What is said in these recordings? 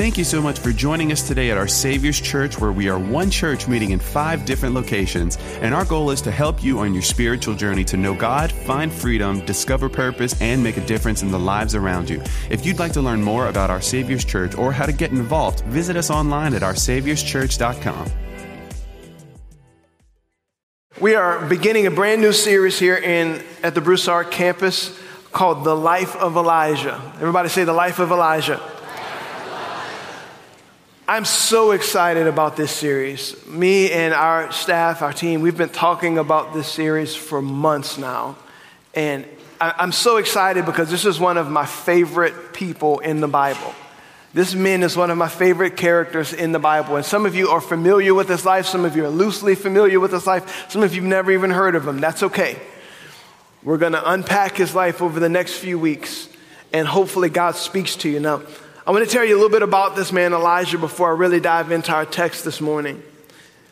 Thank you so much for joining us today at our Savior's Church, where we are one church meeting in five different locations. And our goal is to help you on your spiritual journey to know God, find freedom, discover purpose, and make a difference in the lives around you. If you'd like to learn more about our Savior's Church or how to get involved, visit us online at oursaviorschurch.com. We are beginning a brand new series here in at the Broussard campus called The Life of Elijah. Everybody say The Life of Elijah. I'm so excited about this series. Me and our staff, our team, we've been talking about this series for months now. And I'm so excited because this is one of my favorite people in the Bible. This man is one of my favorite characters in the Bible. And some of you are familiar with his life, some of you are loosely familiar with his life, some of you have never even heard of him. That's okay. We're going to unpack his life over the next few weeks, and hopefully, God speaks to you. Now, I want to tell you a little bit about this man, Elijah, before I really dive into our text this morning.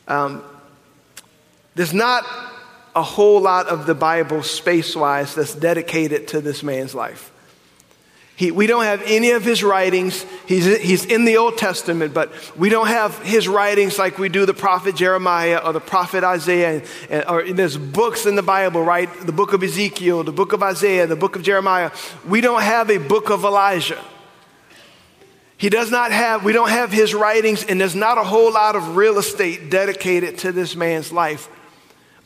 Um, there's not a whole lot of the Bible, space wise, that's dedicated to this man's life. He, we don't have any of his writings. He's, he's in the Old Testament, but we don't have his writings like we do the prophet Jeremiah or the prophet Isaiah. And, or there's books in the Bible, right? The book of Ezekiel, the book of Isaiah, the book of Jeremiah. We don't have a book of Elijah. He does not have, we don't have his writings, and there's not a whole lot of real estate dedicated to this man's life.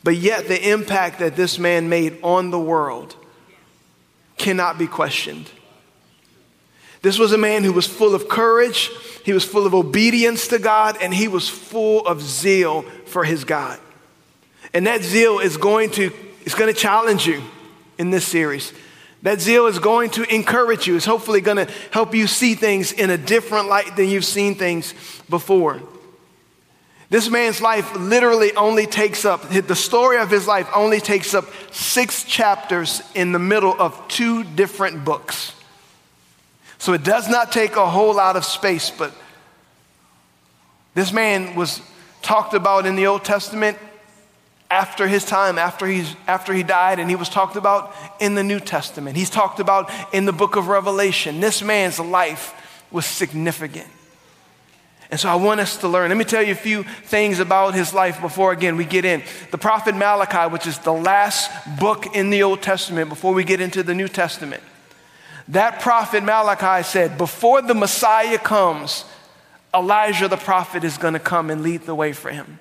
But yet, the impact that this man made on the world cannot be questioned. This was a man who was full of courage, he was full of obedience to God, and he was full of zeal for his God. And that zeal is going to, is going to challenge you in this series. That zeal is going to encourage you. It's hopefully going to help you see things in a different light than you've seen things before. This man's life literally only takes up, the story of his life only takes up six chapters in the middle of two different books. So it does not take a whole lot of space, but this man was talked about in the Old Testament after his time, after, he's, after he died, and he was talked about in the New Testament. He's talked about in the book of Revelation. This man's life was significant. And so I want us to learn. Let me tell you a few things about his life before, again, we get in. The prophet Malachi, which is the last book in the Old Testament before we get into the New Testament. That prophet Malachi said, Before the Messiah comes, Elijah the prophet is going to come and lead the way for him.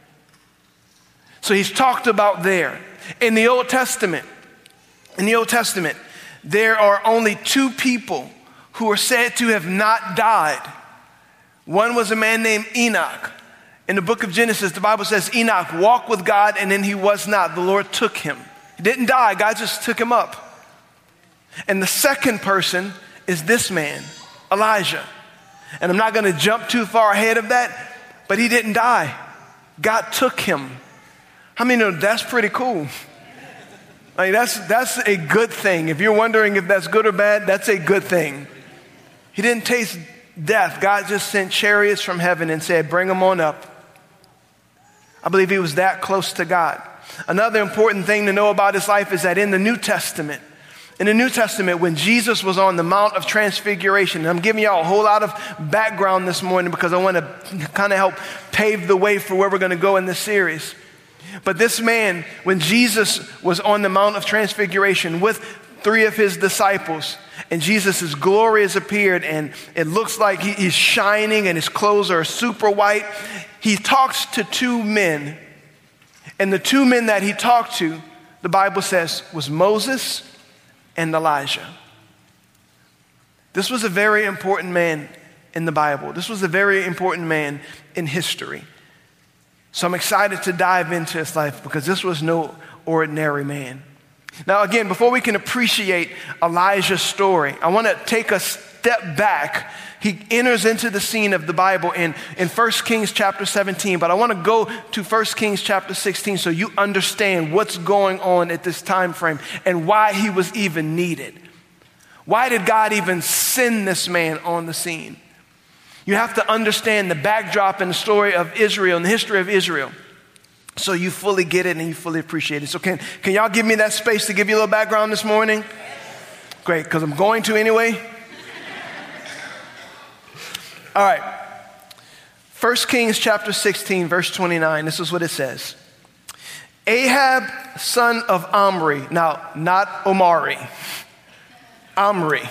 So he's talked about there. In the Old Testament, in the Old Testament, there are only two people who are said to have not died. One was a man named Enoch. In the book of Genesis, the Bible says Enoch walked with God and then he was not. The Lord took him. He didn't die, God just took him up. And the second person is this man, Elijah. And I'm not going to jump too far ahead of that, but he didn't die. God took him. How many know that's pretty cool? I mean, that's, that's a good thing. If you're wondering if that's good or bad, that's a good thing. He didn't taste death. God just sent chariots from heaven and said, Bring them on up. I believe he was that close to God. Another important thing to know about his life is that in the New Testament, in the New Testament, when Jesus was on the Mount of Transfiguration, I'm giving y'all a whole lot of background this morning because I want to kind of help pave the way for where we're going to go in this series. But this man, when Jesus was on the Mount of Transfiguration with three of his disciples, and Jesus' glory has appeared, and it looks like he's shining, and his clothes are super white. He talks to two men, and the two men that he talked to, the Bible says, was Moses and Elijah. This was a very important man in the Bible. This was a very important man in history. So I'm excited to dive into his life because this was no ordinary man. Now, again, before we can appreciate Elijah's story, I want to take a step back. He enters into the scene of the Bible in, in 1 Kings chapter 17, but I want to go to 1 Kings chapter 16 so you understand what's going on at this time frame and why he was even needed. Why did God even send this man on the scene? You have to understand the backdrop and the story of Israel and the history of Israel so you fully get it and you fully appreciate it. So, can, can y'all give me that space to give you a little background this morning? Great, because I'm going to anyway. All right. 1 Kings chapter 16, verse 29. This is what it says. Ahab, son of Omri. Now, not Omari. Omri.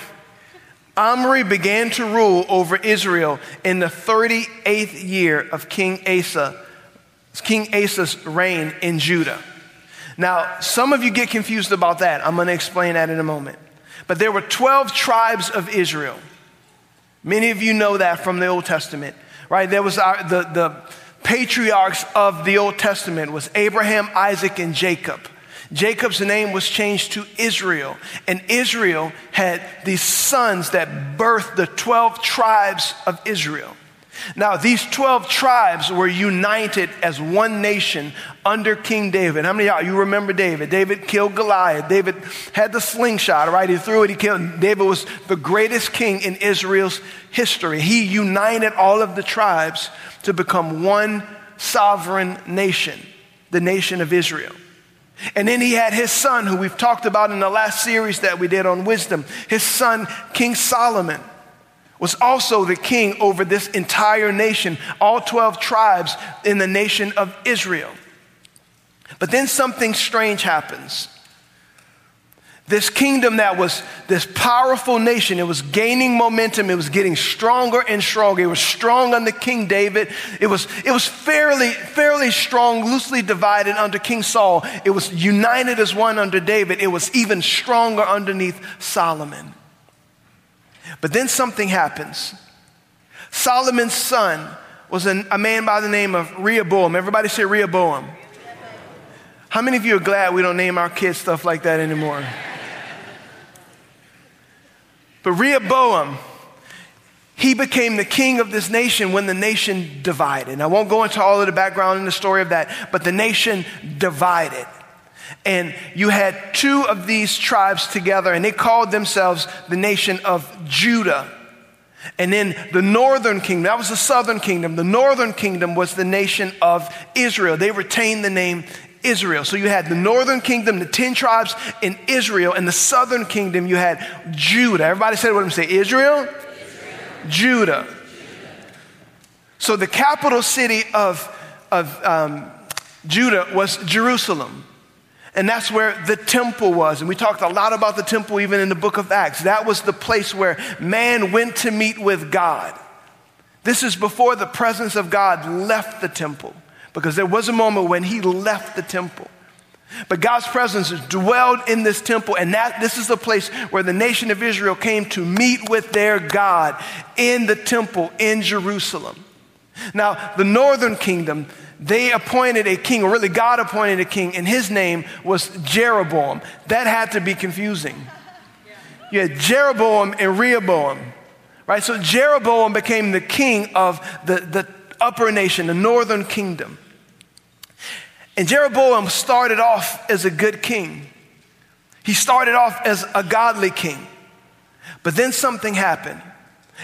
Omri began to rule over Israel in the 38th year of King Asa, King Asa's reign in Judah. Now, some of you get confused about that. I'm going to explain that in a moment. But there were 12 tribes of Israel. Many of you know that from the Old Testament, right? There was our, the, the patriarchs of the Old Testament was Abraham, Isaac, and Jacob. Jacob's name was changed to Israel, and Israel had these sons that birthed the 12 tribes of Israel. Now, these 12 tribes were united as one nation under King David. How many of y'all, you remember David? David killed Goliath. David had the slingshot, right? He threw it, he killed. David was the greatest king in Israel's history. He united all of the tribes to become one sovereign nation, the nation of Israel. And then he had his son, who we've talked about in the last series that we did on wisdom. His son, King Solomon, was also the king over this entire nation, all 12 tribes in the nation of Israel. But then something strange happens. This kingdom that was this powerful nation, it was gaining momentum, it was getting stronger and stronger. It was strong under King David. It was, it was fairly, fairly strong, loosely divided under King Saul. It was united as one under David. It was even stronger underneath Solomon. But then something happens. Solomon's son was an, a man by the name of Rehoboam. Everybody say Rehoboam. How many of you are glad we don't name our kids stuff like that anymore? But Rehoboam, he became the king of this nation when the nation divided. And I won't go into all of the background and the story of that, but the nation divided. And you had two of these tribes together, and they called themselves the nation of Judah. And then the northern kingdom, that was the southern kingdom. The northern kingdom was the nation of Israel. They retained the name Israel. So you had the northern kingdom, the 10 tribes in Israel, and the southern kingdom, you had Judah. Everybody said what I'm saying Israel? Israel. Judah. So the capital city of, of um, Judah was Jerusalem. And that's where the temple was. And we talked a lot about the temple even in the book of Acts. That was the place where man went to meet with God. This is before the presence of God left the temple because there was a moment when he left the temple. But God's presence dwelled in this temple, and that this is the place where the nation of Israel came to meet with their God in the temple in Jerusalem. Now, the northern kingdom, they appointed a king, or really God appointed a king, and his name was Jeroboam. That had to be confusing. You had Jeroboam and Rehoboam, right? So Jeroboam became the king of the, the upper nation, the northern kingdom. And Jeroboam started off as a good king. He started off as a godly king. But then something happened.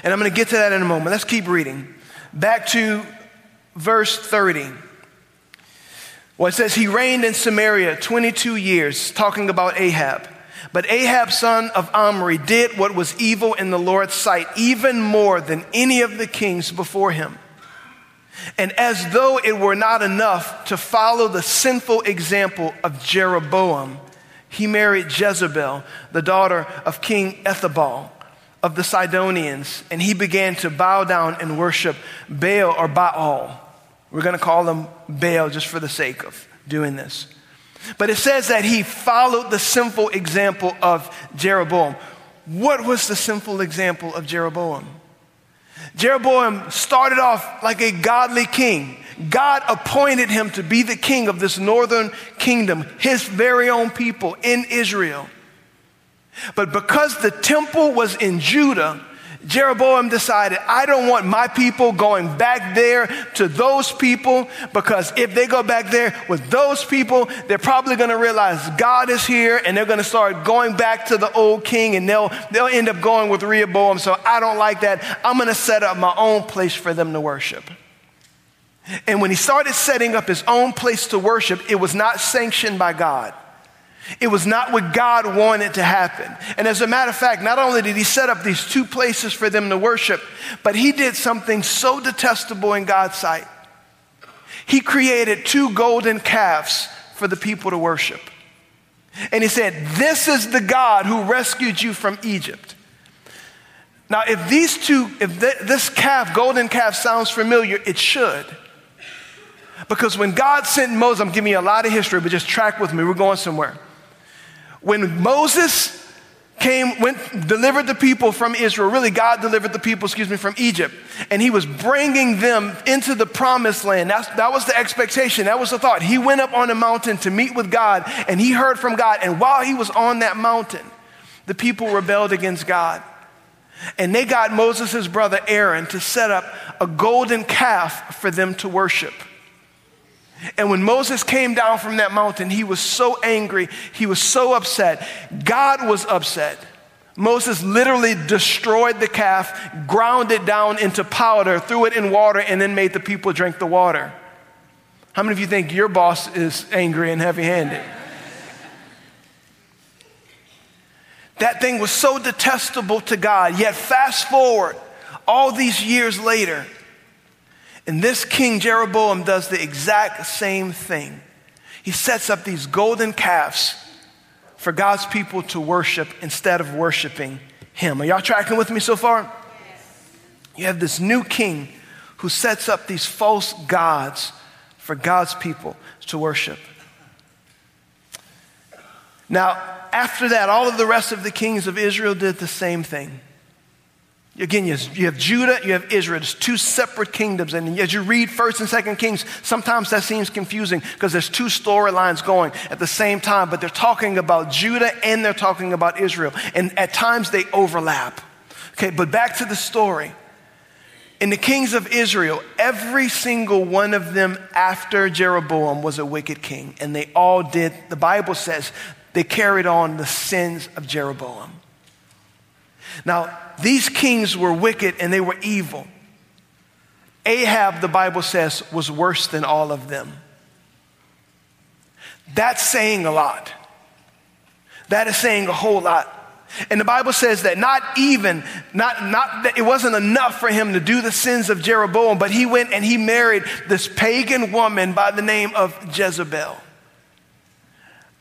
And I'm going to get to that in a moment. Let's keep reading. Back to verse 30. Well, it says, He reigned in Samaria 22 years, talking about Ahab. But Ahab, son of Omri, did what was evil in the Lord's sight, even more than any of the kings before him. And as though it were not enough to follow the sinful example of Jeroboam, he married Jezebel, the daughter of King Ethbaal of the Sidonians, and he began to bow down and worship Baal or Baal. We're going to call him Baal just for the sake of doing this. But it says that he followed the sinful example of Jeroboam. What was the sinful example of Jeroboam? Jeroboam started off like a godly king. God appointed him to be the king of this northern kingdom, his very own people in Israel. But because the temple was in Judah, Jeroboam decided, I don't want my people going back there to those people because if they go back there with those people, they're probably going to realize God is here and they're going to start going back to the old king and they'll, they'll end up going with Rehoboam. So I don't like that. I'm going to set up my own place for them to worship. And when he started setting up his own place to worship, it was not sanctioned by God. It was not what God wanted to happen. And as a matter of fact, not only did he set up these two places for them to worship, but he did something so detestable in God's sight. He created two golden calves for the people to worship. And he said, This is the God who rescued you from Egypt. Now, if these two, if th- this calf, golden calf, sounds familiar, it should. Because when God sent Moses, I'm giving you a lot of history, but just track with me, we're going somewhere. When Moses came, went, delivered the people from Israel, really, God delivered the people, excuse me, from Egypt, and he was bringing them into the promised land. That's, that was the expectation, that was the thought. He went up on a mountain to meet with God, and he heard from God, and while he was on that mountain, the people rebelled against God. And they got Moses' brother Aaron to set up a golden calf for them to worship. And when Moses came down from that mountain, he was so angry, he was so upset. God was upset. Moses literally destroyed the calf, ground it down into powder, threw it in water, and then made the people drink the water. How many of you think your boss is angry and heavy handed? That thing was so detestable to God. Yet, fast forward all these years later, and this king Jeroboam does the exact same thing. He sets up these golden calves for God's people to worship instead of worshiping him. Are y'all tracking with me so far? You have this new king who sets up these false gods for God's people to worship. Now, after that, all of the rest of the kings of Israel did the same thing. Again, you have Judah, you have Israel. It's two separate kingdoms. And as you read 1st and 2nd Kings, sometimes that seems confusing because there's two storylines going at the same time, but they're talking about Judah and they're talking about Israel. And at times they overlap. Okay, but back to the story. In the kings of Israel, every single one of them after Jeroboam was a wicked king. And they all did, the Bible says, they carried on the sins of Jeroboam. Now, these kings were wicked and they were evil. Ahab, the Bible says, was worse than all of them. That's saying a lot. That is saying a whole lot. And the Bible says that not even, not, not that it wasn't enough for him to do the sins of Jeroboam, but he went and he married this pagan woman by the name of Jezebel.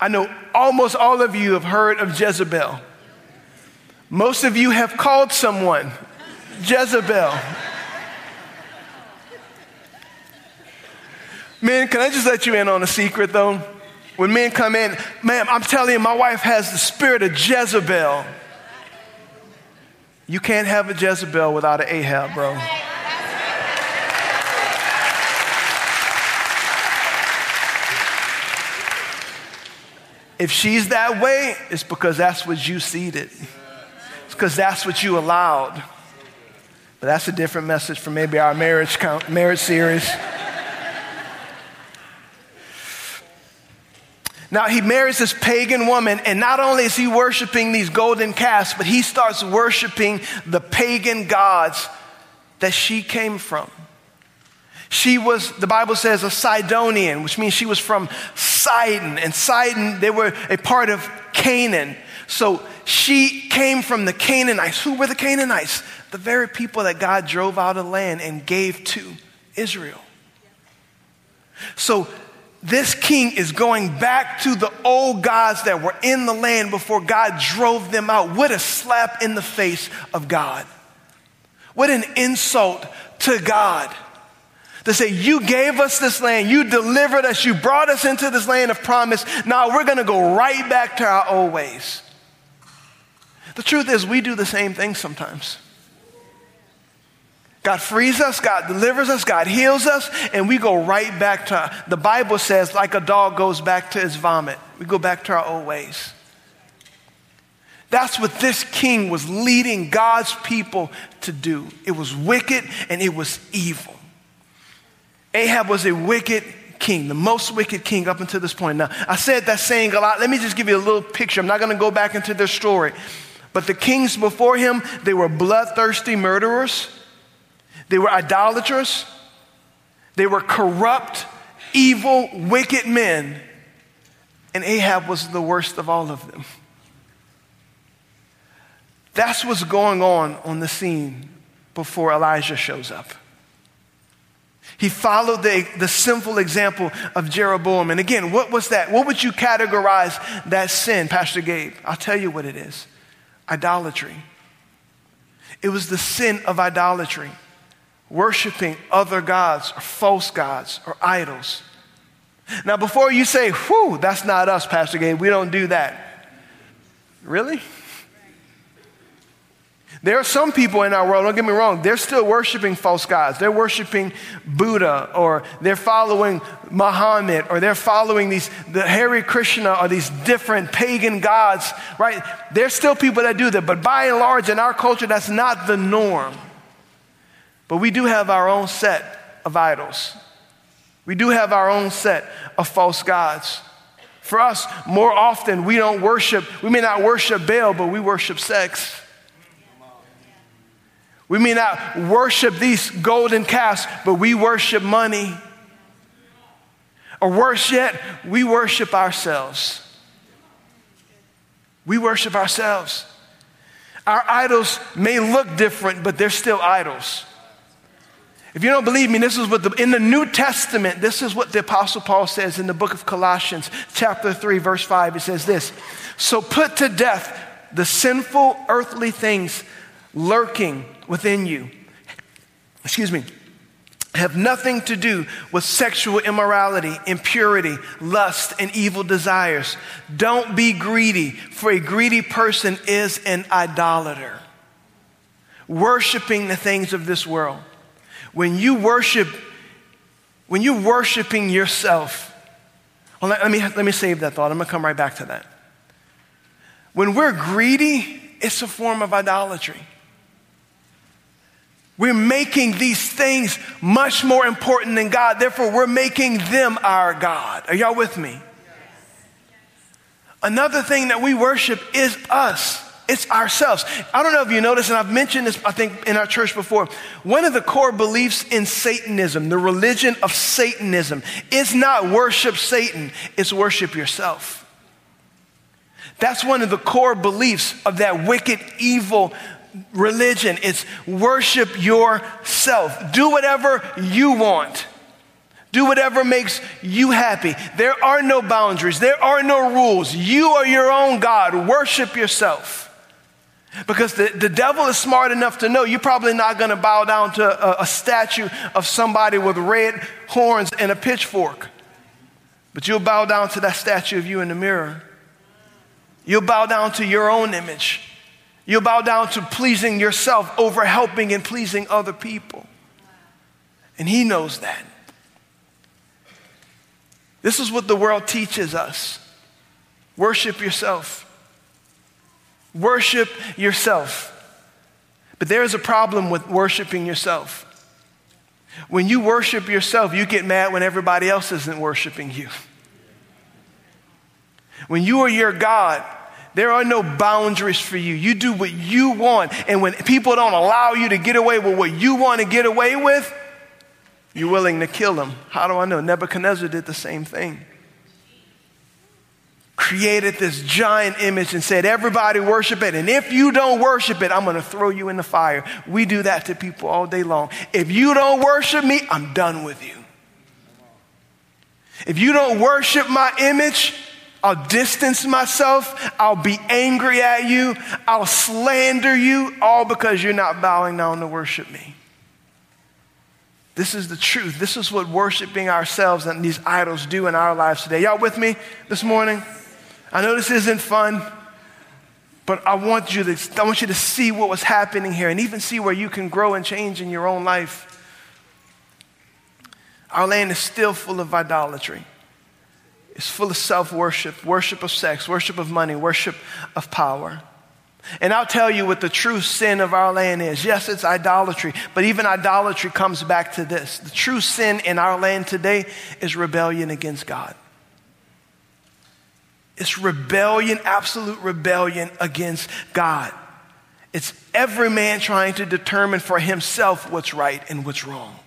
I know almost all of you have heard of Jezebel. Most of you have called someone Jezebel. Man, can I just let you in on a secret though? When men come in, ma'am, I'm telling you, my wife has the spirit of Jezebel. You can't have a Jezebel without an Ahab, bro. If she's that way, it's because that's what you seeded. Because that's what you allowed. But that's a different message for maybe our marriage, count, marriage series. Now he marries this pagan woman, and not only is he worshiping these golden calves, but he starts worshiping the pagan gods that she came from. She was, the Bible says, a Sidonian, which means she was from Sidon. And Sidon, they were a part of Canaan. So she came from the Canaanites. Who were the Canaanites? The very people that God drove out of the land and gave to Israel. So this king is going back to the old gods that were in the land before God drove them out. What a slap in the face of God. What an insult to God to say, You gave us this land, you delivered us, you brought us into this land of promise. Now we're going to go right back to our old ways. The truth is, we do the same thing sometimes. God frees us, God delivers us, God heals us, and we go right back to, the Bible says, like a dog goes back to his vomit. We go back to our old ways. That's what this king was leading God's people to do. It was wicked and it was evil. Ahab was a wicked king, the most wicked king up until this point. Now, I said that saying a lot. Let me just give you a little picture. I'm not going to go back into their story. But the kings before him, they were bloodthirsty murderers, they were idolaters, they were corrupt, evil, wicked men. and Ahab was the worst of all of them. That's what's going on on the scene before Elijah shows up. He followed the, the sinful example of Jeroboam. And again, what was that? What would you categorize that sin, Pastor Gabe? I'll tell you what it is idolatry. It was the sin of idolatry, worshiping other gods or false gods or idols. Now, before you say, whew, that's not us, Pastor Gabe, we don't do that. Really? There are some people in our world, don't get me wrong, they're still worshiping false gods. They're worshiping Buddha or they're following Muhammad or they're following these, the Hare Krishna or these different pagan gods, right? There's still people that do that, but by and large in our culture, that's not the norm. But we do have our own set of idols. We do have our own set of false gods. For us, more often, we don't worship, we may not worship Baal, but we worship sex. We may not worship these golden calves, but we worship money. Or worse yet, we worship ourselves. We worship ourselves. Our idols may look different, but they're still idols. If you don't believe me, this is what the, in the New Testament, this is what the Apostle Paul says in the book of Colossians, chapter 3, verse 5. He says this So put to death the sinful earthly things lurking within you, excuse me, have nothing to do with sexual immorality, impurity, lust, and evil desires. Don't be greedy, for a greedy person is an idolater, worshiping the things of this world. When you worship, when you're worshiping yourself, well, let, me, let me save that thought. I'm going to come right back to that. When we're greedy, it's a form of idolatry. We're making these things much more important than God. Therefore, we're making them our God. Are y'all with me? Another thing that we worship is us. It's ourselves. I don't know if you noticed, and I've mentioned this, I think, in our church before. One of the core beliefs in Satanism, the religion of Satanism, is not worship Satan, it's worship yourself. That's one of the core beliefs of that wicked, evil religion. It's worship yourself. Do whatever you want. Do whatever makes you happy. There are no boundaries, there are no rules. You are your own God. Worship yourself. Because the, the devil is smart enough to know you're probably not going to bow down to a, a statue of somebody with red horns and a pitchfork. But you'll bow down to that statue of you in the mirror. You'll bow down to your own image. You'll bow down to pleasing yourself over helping and pleasing other people. And He knows that. This is what the world teaches us worship yourself. Worship yourself. But there is a problem with worshiping yourself. When you worship yourself, you get mad when everybody else isn't worshiping you. When you are your God, there are no boundaries for you. You do what you want. And when people don't allow you to get away with what you want to get away with, you're willing to kill them. How do I know? Nebuchadnezzar did the same thing. Created this giant image and said, Everybody worship it. And if you don't worship it, I'm going to throw you in the fire. We do that to people all day long. If you don't worship me, I'm done with you. If you don't worship my image, I'll distance myself. I'll be angry at you. I'll slander you, all because you're not bowing down to worship me. This is the truth. This is what worshiping ourselves and these idols do in our lives today. Y'all with me this morning? I know this isn't fun, but I want you to, I want you to see what was happening here and even see where you can grow and change in your own life. Our land is still full of idolatry. It's full of self worship, worship of sex, worship of money, worship of power. And I'll tell you what the true sin of our land is. Yes, it's idolatry, but even idolatry comes back to this. The true sin in our land today is rebellion against God. It's rebellion, absolute rebellion against God. It's every man trying to determine for himself what's right and what's wrong.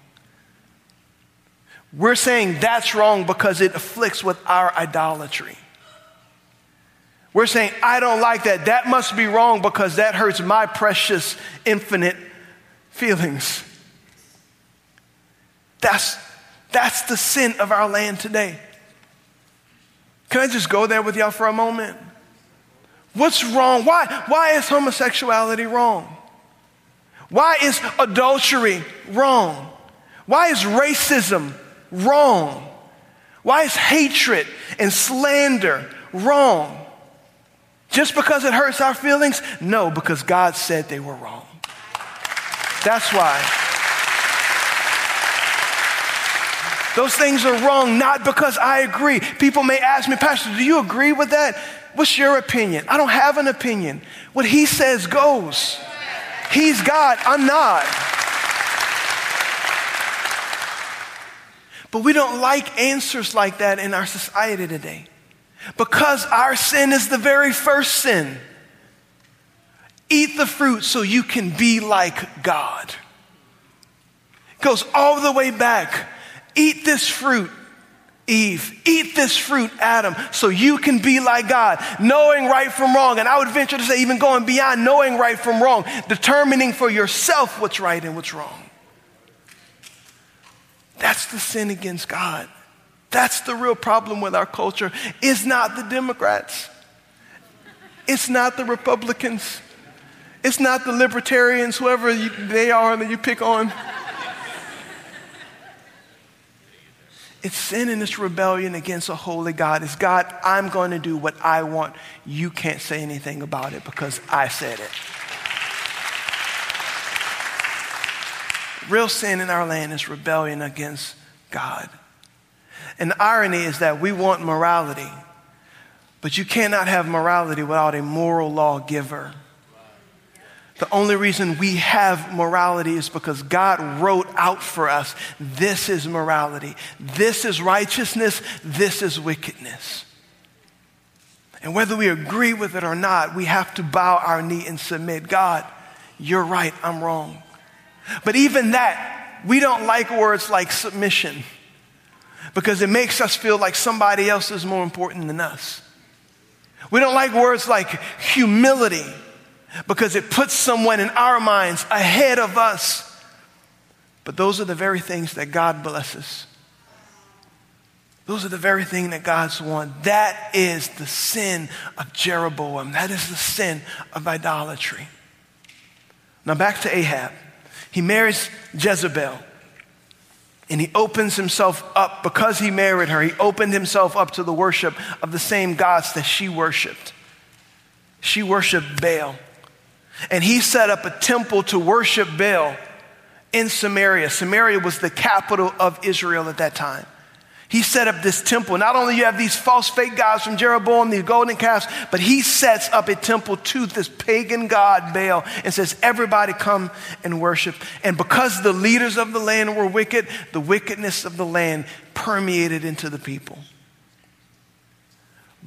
We're saying that's wrong because it afflicts with our idolatry. We're saying, I don't like that. That must be wrong because that hurts my precious, infinite feelings. That's, that's the sin of our land today. Can I just go there with y'all for a moment? What's wrong? Why, why is homosexuality wrong? Why is adultery wrong? Why is racism wrong? Why is hatred and slander wrong? Just because it hurts our feelings? No, because God said they were wrong. That's why. Those things are wrong, not because I agree. People may ask me, Pastor, do you agree with that? What's your opinion? I don't have an opinion. What he says goes. He's God, I'm not. But we don't like answers like that in our society today. Because our sin is the very first sin. Eat the fruit so you can be like God. It goes all the way back. Eat this fruit, Eve. Eat this fruit, Adam, so you can be like God, knowing right from wrong. And I would venture to say, even going beyond knowing right from wrong, determining for yourself what's right and what's wrong. That's the sin against God. That's the real problem with our culture. It's not the Democrats. It's not the Republicans. It's not the libertarians, whoever you, they are that you pick on. It's sin and it's rebellion against a holy God. It's God, I'm going to do what I want. You can't say anything about it because I said it. Real sin in our land is rebellion against God. And the irony is that we want morality, but you cannot have morality without a moral lawgiver. The only reason we have morality is because God wrote out for us this is morality, this is righteousness, this is wickedness. And whether we agree with it or not, we have to bow our knee and submit. God, you're right, I'm wrong. But even that, we don't like words like submission because it makes us feel like somebody else is more important than us. We don't like words like humility because it puts someone in our minds ahead of us. But those are the very things that God blesses. Those are the very thing that God's want. That is the sin of Jeroboam. That is the sin of idolatry. Now back to Ahab. He marries Jezebel. And he opens himself up because he married her. He opened himself up to the worship of the same gods that she worshiped. She worshiped Baal. And he set up a temple to worship Baal in Samaria. Samaria was the capital of Israel at that time. He set up this temple. Not only you have these false fake gods from Jeroboam, these golden calves, but he sets up a temple to this pagan god Baal and says, everybody come and worship. And because the leaders of the land were wicked, the wickedness of the land permeated into the people.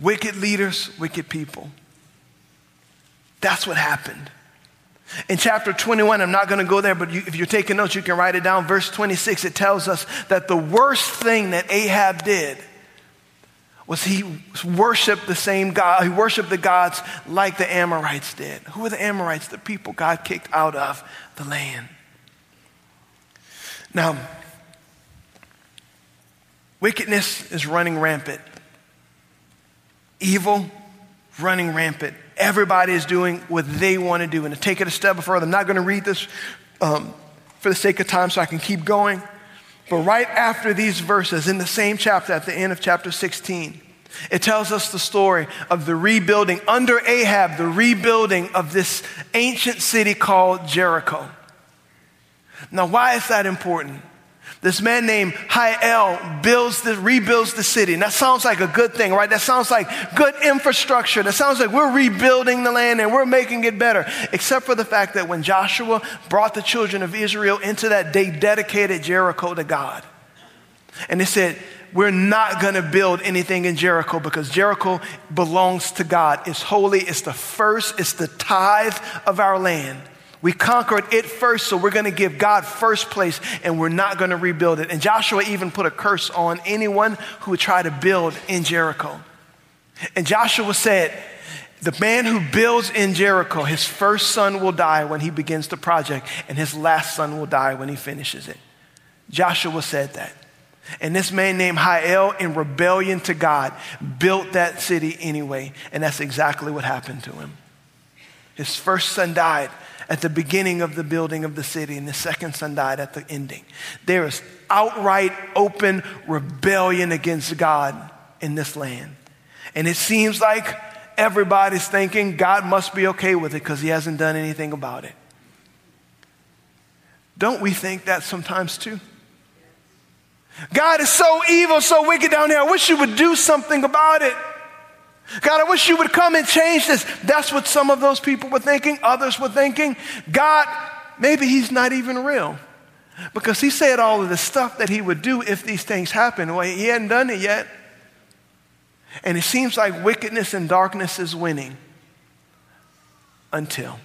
Wicked leaders, wicked people. That's what happened. In chapter 21, I'm not going to go there, but you, if you're taking notes, you can write it down. Verse 26, it tells us that the worst thing that Ahab did was he worshiped the same God, he worshiped the gods like the Amorites did. Who were the Amorites? The people God kicked out of the land. Now, wickedness is running rampant, evil running rampant. Everybody is doing what they want to do. And to take it a step further, I'm not going to read this um, for the sake of time so I can keep going. But right after these verses, in the same chapter, at the end of chapter 16, it tells us the story of the rebuilding under Ahab, the rebuilding of this ancient city called Jericho. Now, why is that important? This man named Hiel builds the, rebuilds the city. And that sounds like a good thing, right? That sounds like good infrastructure. That sounds like we're rebuilding the land and we're making it better. Except for the fact that when Joshua brought the children of Israel into that, they dedicated Jericho to God. And they said, we're not going to build anything in Jericho because Jericho belongs to God. It's holy. It's the first. It's the tithe of our land. We conquered it first, so we're going to give God first place and we're not going to rebuild it. And Joshua even put a curse on anyone who would try to build in Jericho. And Joshua said, The man who builds in Jericho, his first son will die when he begins the project, and his last son will die when he finishes it. Joshua said that. And this man named Hiel, in rebellion to God, built that city anyway, and that's exactly what happened to him. His first son died at the beginning of the building of the city, and the second son died at the ending. There is outright, open rebellion against God in this land. And it seems like everybody's thinking God must be okay with it because he hasn't done anything about it. Don't we think that sometimes too? God is so evil, so wicked down there. I wish you would do something about it. God, I wish you would come and change this. That's what some of those people were thinking. Others were thinking, God, maybe he's not even real. Because he said all of the stuff that he would do if these things happen. Well, he hadn't done it yet. And it seems like wickedness and darkness is winning until.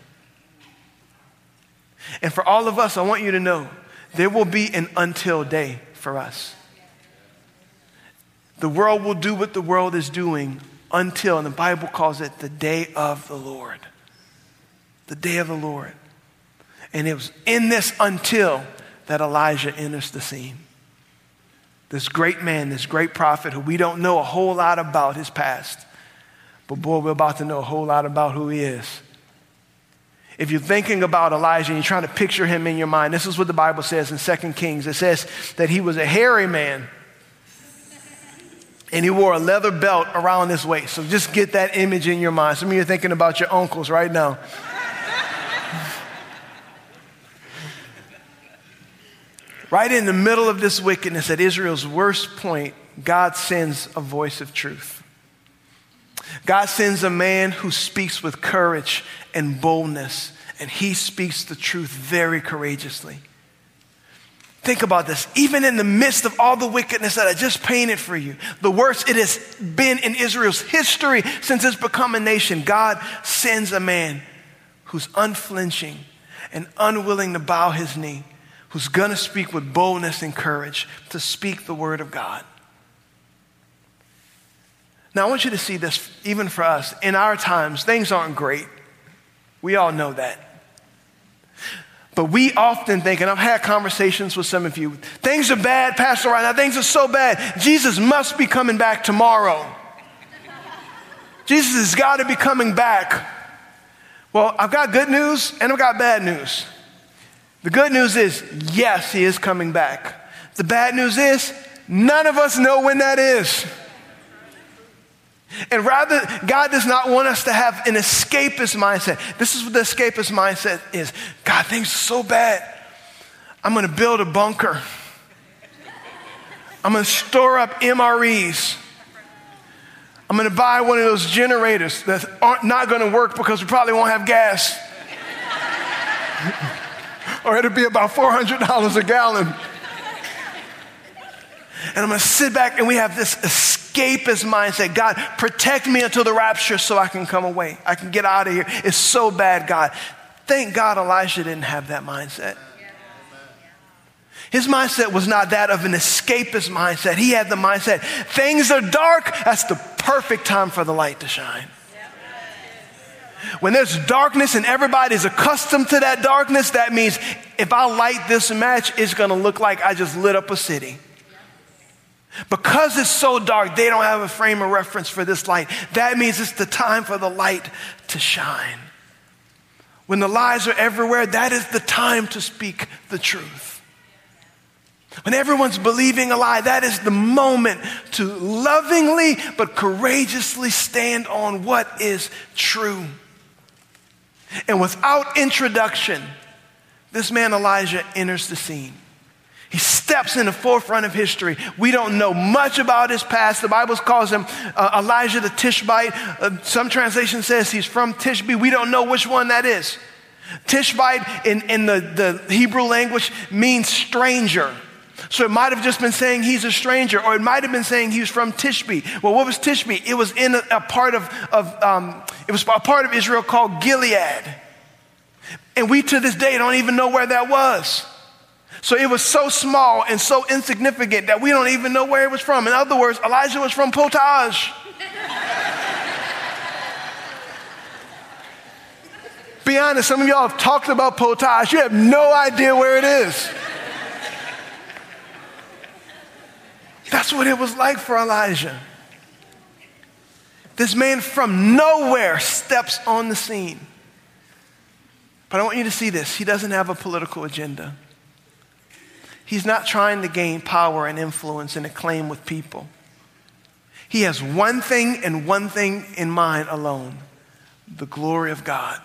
And for all of us, I want you to know there will be an until day for us. The world will do what the world is doing until, and the Bible calls it the day of the Lord. The day of the Lord. And it was in this until that Elijah enters the scene this great man, this great prophet who we don't know a whole lot about his past. But boy, we're about to know a whole lot about who he is. If you're thinking about Elijah and you're trying to picture him in your mind, this is what the Bible says in 2 Kings. It says that he was a hairy man and he wore a leather belt around his waist. So just get that image in your mind. Some of you are thinking about your uncles right now. Right in the middle of this wickedness, at Israel's worst point, God sends a voice of truth. God sends a man who speaks with courage and boldness, and he speaks the truth very courageously. Think about this. Even in the midst of all the wickedness that I just painted for you, the worst it has been in Israel's history since it's become a nation, God sends a man who's unflinching and unwilling to bow his knee who's going to speak with boldness and courage to speak the word of God. Now, I want you to see this, even for us. In our times, things aren't great. We all know that. But we often think, and I've had conversations with some of you, things are bad, Pastor, right now. Things are so bad. Jesus must be coming back tomorrow. Jesus has got to be coming back. Well, I've got good news and I've got bad news. The good news is, yes, he is coming back. The bad news is, none of us know when that is. And rather, God does not want us to have an escapist mindset. This is what the escapist mindset is God, things are so bad. I'm going to build a bunker. I'm going to store up MREs. I'm going to buy one of those generators that aren't not going to work because we probably won't have gas or it'll be about $400 a gallon. And I'm going to sit back and we have this escapist mindset. God, protect me until the rapture so I can come away. I can get out of here. It's so bad, God. Thank God Elijah didn't have that mindset. His mindset was not that of an escapist mindset. He had the mindset things are dark, that's the perfect time for the light to shine. When there's darkness and everybody's accustomed to that darkness, that means if I light this match, it's going to look like I just lit up a city. Because it's so dark, they don't have a frame of reference for this light. That means it's the time for the light to shine. When the lies are everywhere, that is the time to speak the truth. When everyone's believing a lie, that is the moment to lovingly but courageously stand on what is true. And without introduction, this man Elijah enters the scene. He steps in the forefront of history. We don't know much about his past. The Bible calls him uh, Elijah the Tishbite. Uh, some translation says he's from Tishbe. We don't know which one that is. Tishbite in, in the, the Hebrew language means stranger. So it might have just been saying he's a stranger, or it might have been saying he was from Tishbe. Well, what was Tishbe? It was in a, a part of, of um, it was a part of Israel called Gilead. And we to this day don't even know where that was. So it was so small and so insignificant that we don't even know where it was from. In other words, Elijah was from Potage. Be honest, some of y'all have talked about potage. You have no idea where it is. That's what it was like for Elijah. This man from nowhere steps on the scene. But I want you to see this. He doesn't have a political agenda. He's not trying to gain power and influence and acclaim with people. He has one thing and one thing in mind alone the glory of God.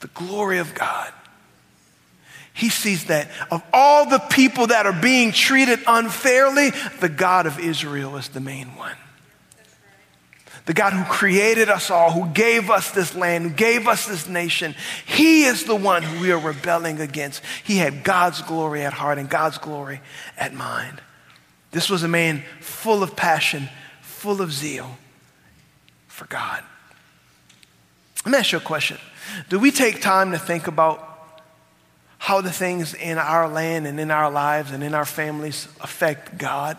The glory of God. He sees that of all the people that are being treated unfairly, the God of Israel is the main one. The God who created us all, who gave us this land, who gave us this nation, He is the one who we are rebelling against. He had God's glory at heart and God's glory at mind. This was a man full of passion, full of zeal for God. Let me ask you a question. Do we take time to think about how the things in our land and in our lives and in our families affect God?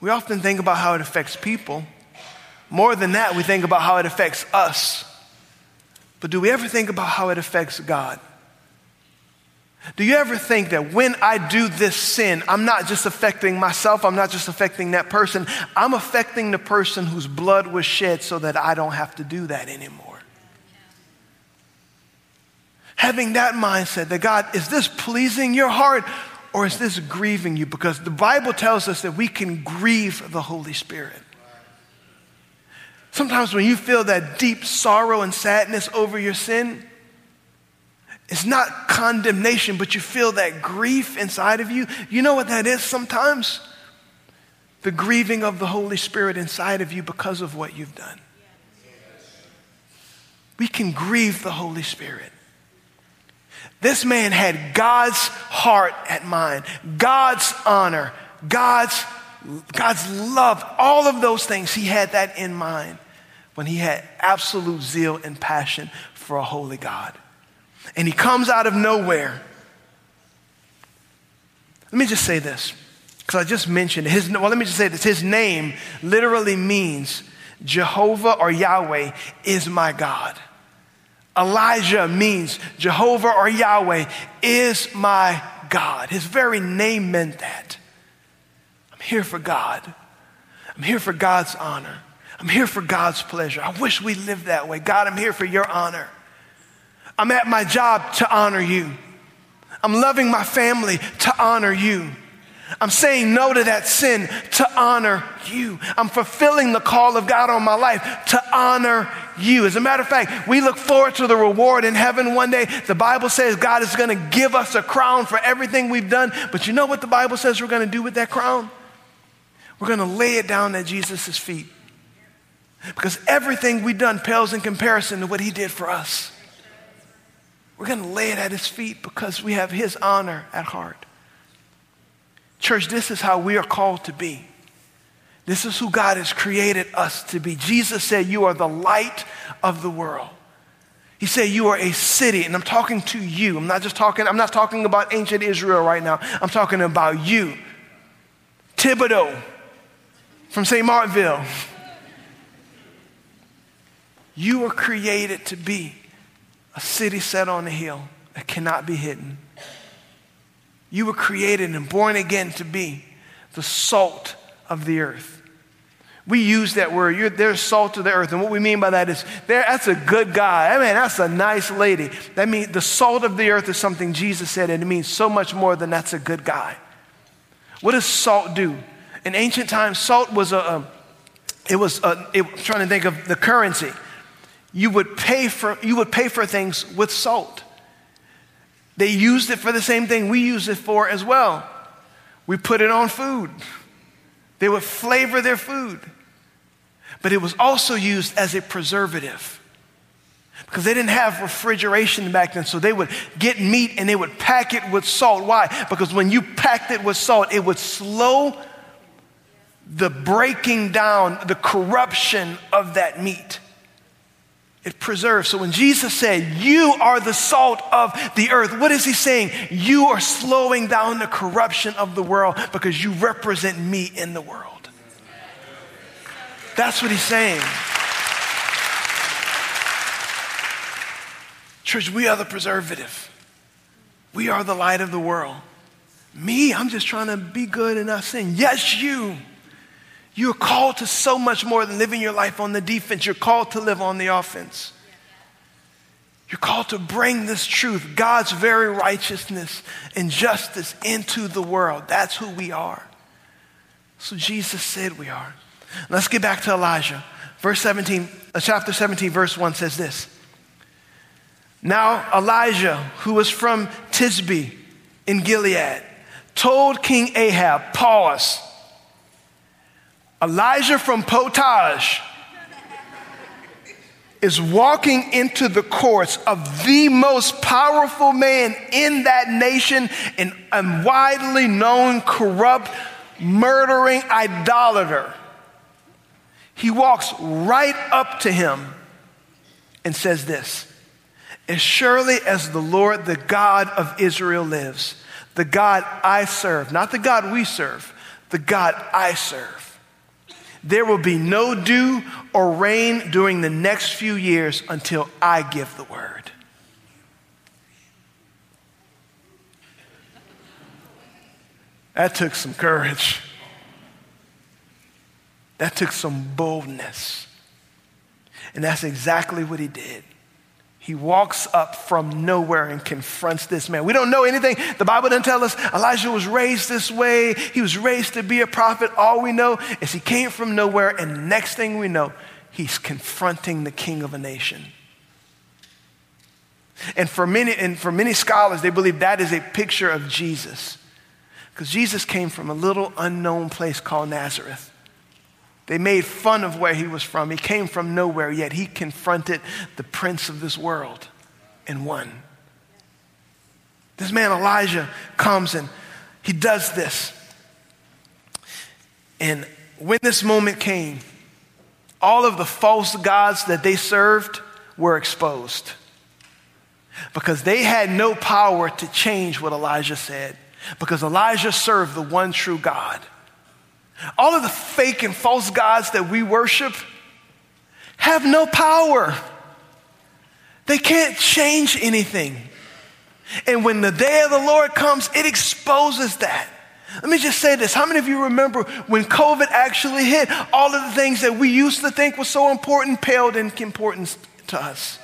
We often think about how it affects people. More than that, we think about how it affects us. But do we ever think about how it affects God? Do you ever think that when I do this sin, I'm not just affecting myself, I'm not just affecting that person, I'm affecting the person whose blood was shed so that I don't have to do that anymore? Having that mindset that God, is this pleasing your heart or is this grieving you? Because the Bible tells us that we can grieve the Holy Spirit. Sometimes when you feel that deep sorrow and sadness over your sin, it's not condemnation, but you feel that grief inside of you. You know what that is sometimes? The grieving of the Holy Spirit inside of you because of what you've done. We can grieve the Holy Spirit. This man had God's heart at mind, God's honor, God's, God's love, all of those things. He had that in mind when he had absolute zeal and passion for a holy God and he comes out of nowhere. Let me just say this, because I just mentioned his, well, let me just say this. His name literally means Jehovah or Yahweh is my God. Elijah means Jehovah or Yahweh is my God. His very name meant that. I'm here for God. I'm here for God's honor. I'm here for God's pleasure. I wish we lived that way. God, I'm here for your honor. I'm at my job to honor you. I'm loving my family to honor you. I'm saying no to that sin to honor you. I'm fulfilling the call of God on my life to honor you. As a matter of fact, we look forward to the reward in heaven one day. The Bible says God is going to give us a crown for everything we've done. But you know what the Bible says we're going to do with that crown? We're going to lay it down at Jesus' feet. Because everything we've done pales in comparison to what he did for us. We're going to lay it at his feet because we have his honor at heart. Church, this is how we are called to be. This is who God has created us to be. Jesus said, You are the light of the world. He said, You are a city, and I'm talking to you. I'm not just talking, I'm not talking about ancient Israel right now. I'm talking about you. Thibodeau from St. Martinville. You are created to be a city set on a hill that cannot be hidden. You were created and born again to be the salt of the earth. We use that word. You're, they're salt of the earth. And what we mean by that is that's a good guy. I mean, that's a nice lady. That means the salt of the earth is something Jesus said, and it means so much more than that's a good guy. What does salt do? In ancient times, salt was a, a it was a, it, I'm trying to think of the currency you would pay for, you would pay for things with salt. They used it for the same thing we use it for as well. We put it on food. They would flavor their food. But it was also used as a preservative because they didn't have refrigeration back then. So they would get meat and they would pack it with salt. Why? Because when you packed it with salt, it would slow the breaking down, the corruption of that meat. It preserves. So when Jesus said, You are the salt of the earth, what is he saying? You are slowing down the corruption of the world because you represent me in the world. That's what he's saying. Church, we are the preservative. We are the light of the world. Me, I'm just trying to be good and not sin. Yes, you. You're called to so much more than living your life on the defense. You're called to live on the offense. You're called to bring this truth, God's very righteousness and justice into the world. That's who we are. So Jesus said we are. Let's get back to Elijah. Verse 17, uh, chapter 17, verse 1 says this. Now Elijah, who was from Tishbe in Gilead, told King Ahab, pause. Elijah from Potage is walking into the courts of the most powerful man in that nation and, and widely known corrupt, murdering idolater. He walks right up to him and says this As surely as the Lord, the God of Israel, lives, the God I serve, not the God we serve, the God I serve there will be no dew or rain during the next few years until I give the word. That took some courage. That took some boldness. And that's exactly what he did. He walks up from nowhere and confronts this man. We don't know anything. The Bible doesn't tell us Elijah was raised this way. He was raised to be a prophet. All we know is he came from nowhere, and next thing we know, he's confronting the king of a nation. And for many, and for many scholars, they believe that is a picture of Jesus. Because Jesus came from a little unknown place called Nazareth. They made fun of where he was from. He came from nowhere, yet he confronted the prince of this world and won. This man, Elijah, comes and he does this. And when this moment came, all of the false gods that they served were exposed because they had no power to change what Elijah said because Elijah served the one true God. All of the fake and false gods that we worship have no power. They can't change anything. And when the day of the Lord comes, it exposes that. Let me just say this. How many of you remember when COVID actually hit, all of the things that we used to think were so important paled in importance to us?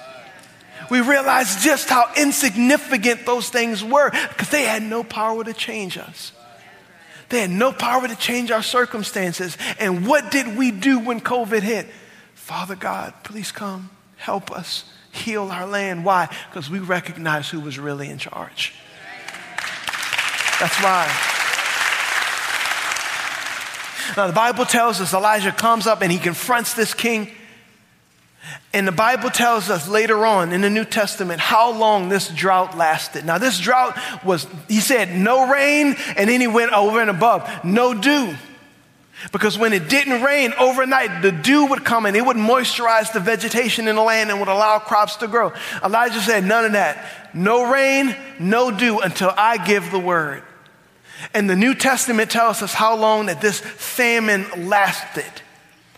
We realized just how insignificant those things were because they had no power to change us. They had no power to change our circumstances. And what did we do when COVID hit? Father God, please come, help us, heal our land. Why? Because we recognize who was really in charge. That's why. Now, the Bible tells us Elijah comes up and he confronts this king and the Bible tells us later on in the New Testament how long this drought lasted. Now, this drought was, he said, no rain, and then he went over and above, no dew. Because when it didn't rain overnight, the dew would come and it would moisturize the vegetation in the land and would allow crops to grow. Elijah said, None of that. No rain, no dew until I give the word. And the New Testament tells us how long that this famine lasted.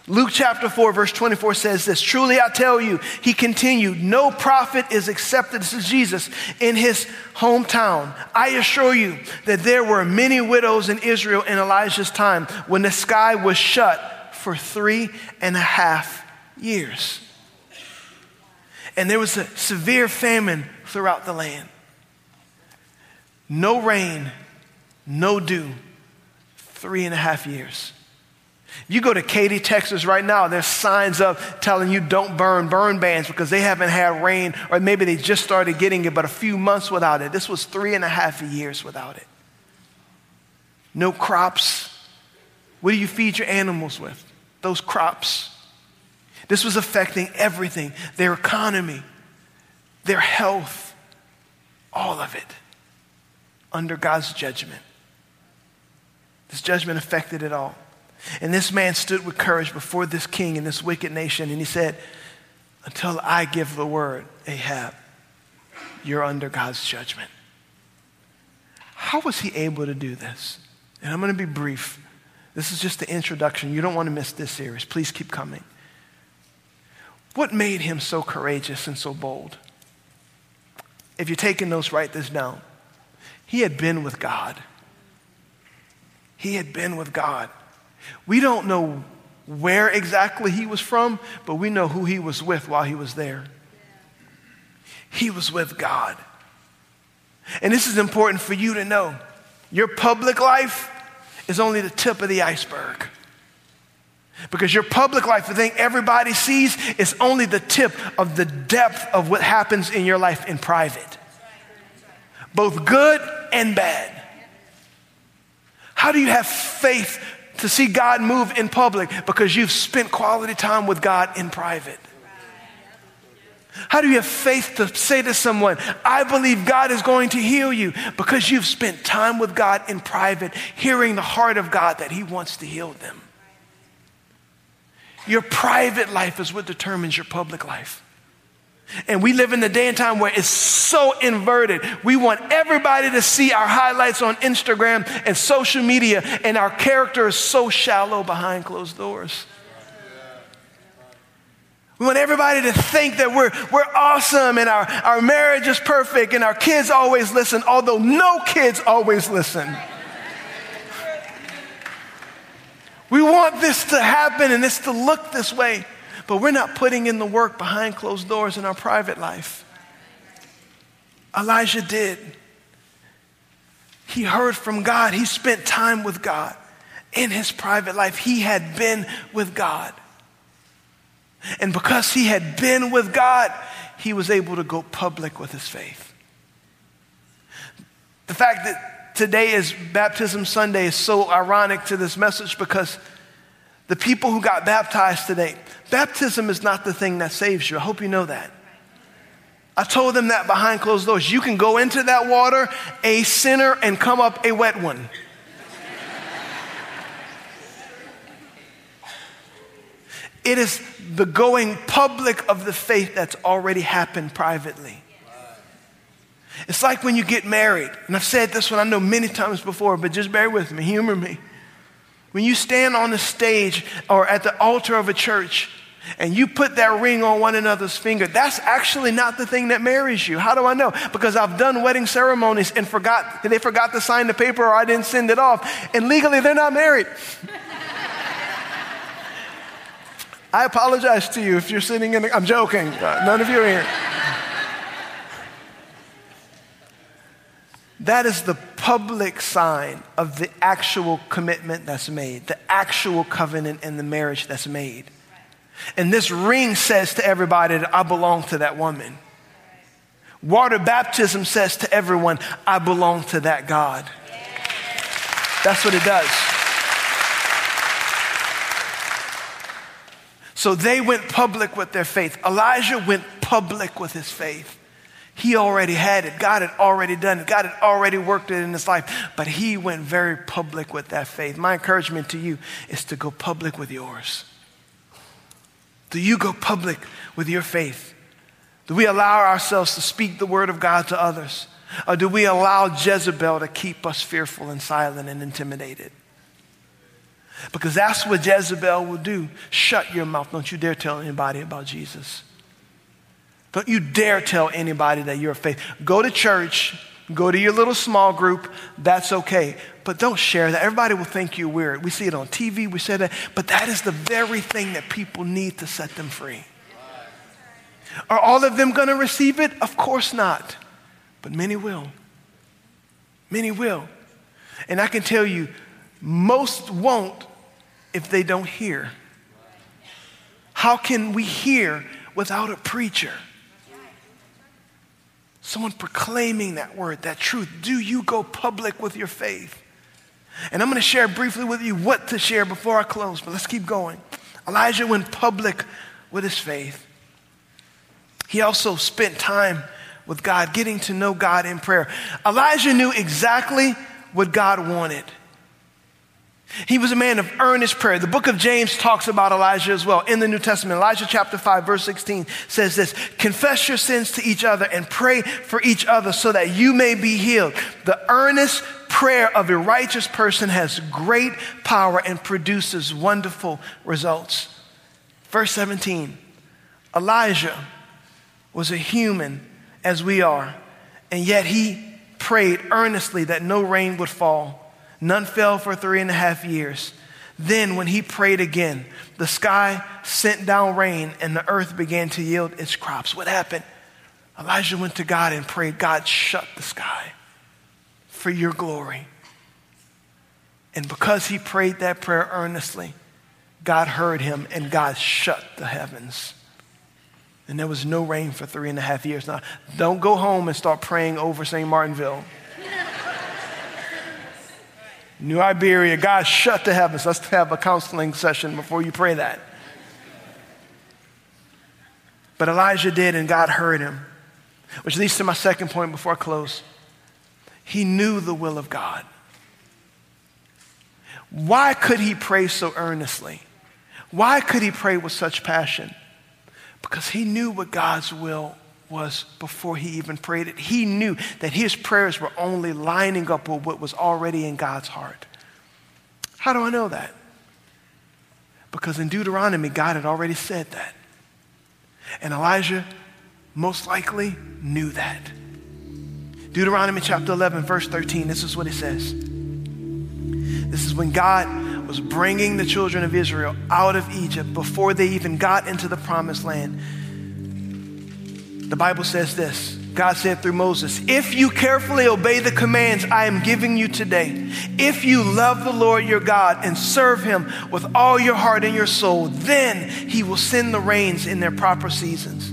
Luke chapter 4, verse 24 says this Truly I tell you, he continued, no prophet is accepted, this is Jesus, in his hometown. I assure you that there were many widows in Israel in Elijah's time when the sky was shut for three and a half years. And there was a severe famine throughout the land. No rain, no dew, three and a half years. You go to Katy, Texas right now, there's signs up telling you don't burn burn bans because they haven't had rain, or maybe they just started getting it, but a few months without it. This was three and a half years without it. No crops. What do you feed your animals with? Those crops. This was affecting everything their economy, their health, all of it under God's judgment. This judgment affected it all. And this man stood with courage before this king and this wicked nation, and he said, Until I give the word, Ahab, you're under God's judgment. How was he able to do this? And I'm going to be brief. This is just the introduction. You don't want to miss this series. Please keep coming. What made him so courageous and so bold? If you're taking notes, write this down. He had been with God. He had been with God. We don't know where exactly he was from, but we know who he was with while he was there. He was with God. And this is important for you to know. Your public life is only the tip of the iceberg. Because your public life, the thing everybody sees, is only the tip of the depth of what happens in your life in private, both good and bad. How do you have faith to see God move in public? Because you've spent quality time with God in private. How do you have faith to say to someone, I believe God is going to heal you? Because you've spent time with God in private, hearing the heart of God that He wants to heal them. Your private life is what determines your public life. And we live in the day and time where it's so inverted. We want everybody to see our highlights on Instagram and social media, and our character is so shallow behind closed doors. We want everybody to think that we're, we're awesome and our, our marriage is perfect and our kids always listen, although no kids always listen. We want this to happen and this to look this way, but we're not putting in the work behind closed doors in our private life. Elijah did. He heard from God, he spent time with God in his private life. He had been with God. And because he had been with God, he was able to go public with his faith. The fact that today is Baptism Sunday is so ironic to this message because the people who got baptized today, baptism is not the thing that saves you. I hope you know that. I told them that behind closed doors. You can go into that water a sinner and come up a wet one. it is the going public of the faith that's already happened privately. It's like when you get married, and I've said this one I know many times before, but just bear with me, humor me. When you stand on the stage or at the altar of a church and you put that ring on one another's finger, that's actually not the thing that marries you. How do I know? Because I've done wedding ceremonies and forgot, they forgot to sign the paper or I didn't send it off, and legally they're not married. I apologize to you if you're sitting in, the, I'm joking, none of you are here. That is the public sign of the actual commitment that's made, the actual covenant in the marriage that's made. And this ring says to everybody that I belong to that woman. Water baptism says to everyone, I belong to that God. That's what it does. So they went public with their faith. Elijah went public with his faith. He already had it. God had already done it. God had already worked it in his life. But he went very public with that faith. My encouragement to you is to go public with yours. Do you go public with your faith? Do we allow ourselves to speak the word of God to others? Or do we allow Jezebel to keep us fearful and silent and intimidated? Because that's what Jezebel will do. Shut your mouth. Don't you dare tell anybody about Jesus. Don't you dare tell anybody that you're a faith. Go to church, go to your little small group, that's okay. But don't share that. Everybody will think you're weird. We see it on TV, we say that, but that is the very thing that people need to set them free. Are all of them going to receive it? Of course not. But many will. Many will. And I can tell you, most won't if they don't hear. How can we hear without a preacher? Someone proclaiming that word, that truth. Do you go public with your faith? And I'm going to share briefly with you what to share before I close, but let's keep going. Elijah went public with his faith. He also spent time with God, getting to know God in prayer. Elijah knew exactly what God wanted. He was a man of earnest prayer. The book of James talks about Elijah as well in the New Testament. Elijah chapter 5, verse 16 says this Confess your sins to each other and pray for each other so that you may be healed. The earnest prayer of a righteous person has great power and produces wonderful results. Verse 17 Elijah was a human as we are, And yet he prayed earnestly that no rain would fall. None fell for three and a half years. Then, when he prayed again, the sky sent down rain and the earth began to yield its crops. What happened? Elijah went to God and prayed, God, shut the sky for your glory. And because he prayed that prayer earnestly, God heard him and God shut the heavens. And there was no rain for three and a half years. Now, don't go home and start praying over St. Martinville. New Iberia, God shut the heavens. Let's have a counseling session before you pray that. But Elijah did, and God heard him. Which leads to my second point before I close. He knew the will of God. Why could he pray so earnestly? Why could he pray with such passion? Because he knew what God's will was before he even prayed it. He knew that his prayers were only lining up with what was already in God's heart. How do I know that? Because in Deuteronomy, God had already said that. And Elijah most likely knew that. Deuteronomy chapter 11, verse 13, this is what it says. This is when God was bringing the children of Israel out of Egypt before they even got into the promised land. The Bible says this God said through Moses, If you carefully obey the commands I am giving you today, if you love the Lord your God and serve him with all your heart and your soul, then he will send the rains in their proper seasons,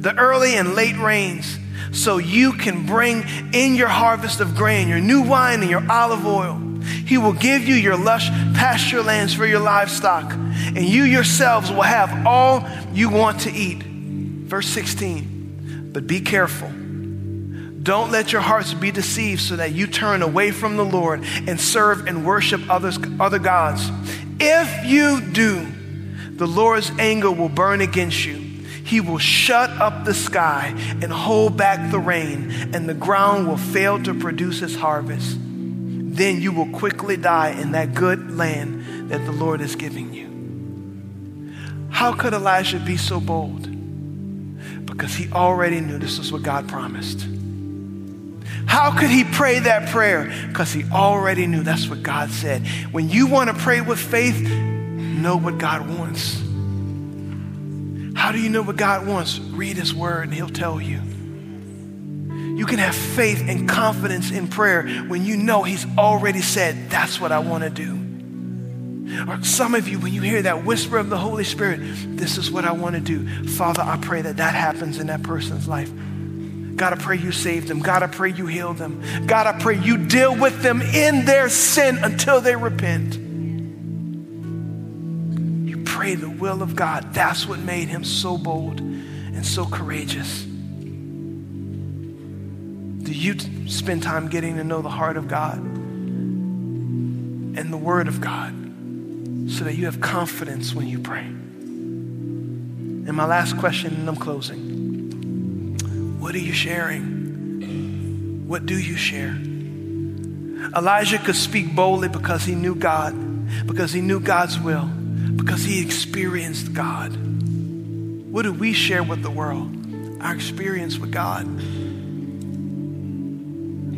the early and late rains, so you can bring in your harvest of grain, your new wine, and your olive oil. He will give you your lush pasture lands for your livestock, and you yourselves will have all you want to eat. Verse 16. But be careful. Don't let your hearts be deceived so that you turn away from the Lord and serve and worship others, other gods. If you do, the Lord's anger will burn against you. He will shut up the sky and hold back the rain, and the ground will fail to produce its harvest. Then you will quickly die in that good land that the Lord is giving you. How could Elijah be so bold? Because he already knew this was what God promised. How could he pray that prayer? Because he already knew that's what God said. When you want to pray with faith, know what God wants. How do you know what God wants? Read his word and he'll tell you. You can have faith and confidence in prayer when you know he's already said, that's what I want to do. Or some of you, when you hear that whisper of the Holy Spirit, this is what I want to do. Father, I pray that that happens in that person's life. God, I pray you save them. God, I pray you heal them. God, I pray you deal with them in their sin until they repent. You pray the will of God. That's what made him so bold and so courageous. Do you spend time getting to know the heart of God and the Word of God? So that you have confidence when you pray. And my last question, and I'm closing. What are you sharing? What do you share? Elijah could speak boldly because he knew God, because he knew God's will, because he experienced God. What do we share with the world? Our experience with God.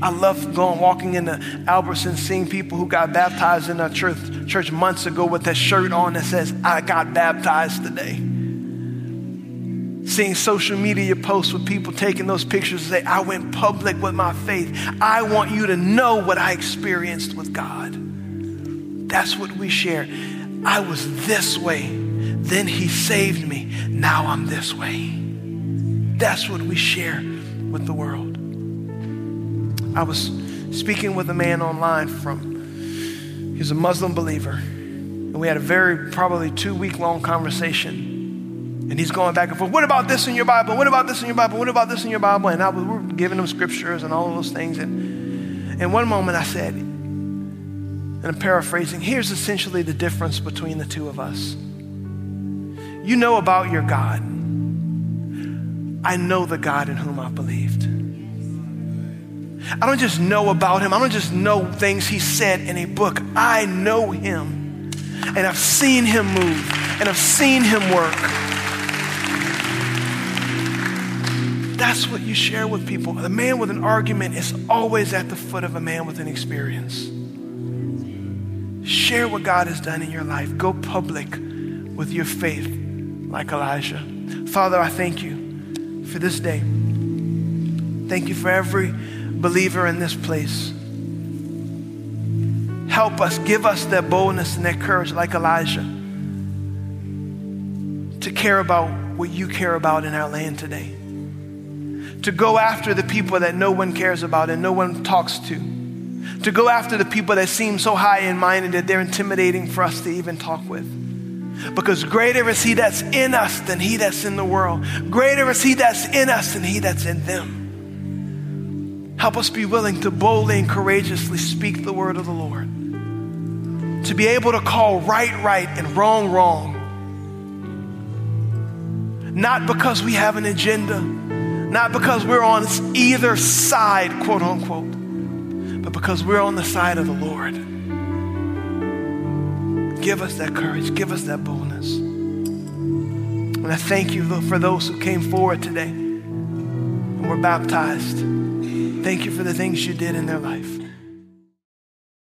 I love going walking into Albertson, seeing people who got baptized in our church, church months ago with that shirt on that says, I got baptized today. Seeing social media posts with people taking those pictures and say, I went public with my faith. I want you to know what I experienced with God. That's what we share. I was this way, then He saved me. Now I'm this way. That's what we share with the world. I was speaking with a man online from, he's a Muslim believer. And we had a very, probably two week long conversation. And he's going back and forth. What about this in your Bible? What about this in your Bible? What about this in your Bible? And I was, we were giving him scriptures and all of those things. And in one moment I said, and I'm paraphrasing, here's essentially the difference between the two of us. You know about your God. I know the God in whom I believed. I don't just know about him. I don't just know things he said in a book. I know him. And I've seen him move and I've seen him work. that's what you share with people. A man with an argument is always at the foot of a man with an experience. Share what God has done in your life. Go public with your faith like Elijah. Father, I thank you for this day. Thank you for every believer in this place. Help us, give us that boldness and that courage like Elijah to care about what you care about in our land today. To go after the people that no one cares about and no one talks to. To go after the people that seem so high in mind and that they're intimidating for us to even talk with. Because greater is he that's in us than he that's in the world. Greater is he that's in us than he that's in them. Help us be willing to boldly and courageously speak the word of the Lord. To be able to call right, right and wrong, wrong. Not because we have an agenda, not because we're on either side, quote unquote, but because we're on the side of the Lord. Give us that courage, give us that boldness. And I thank you for those who came forward today and were baptized. Thank you for the things you did in their life.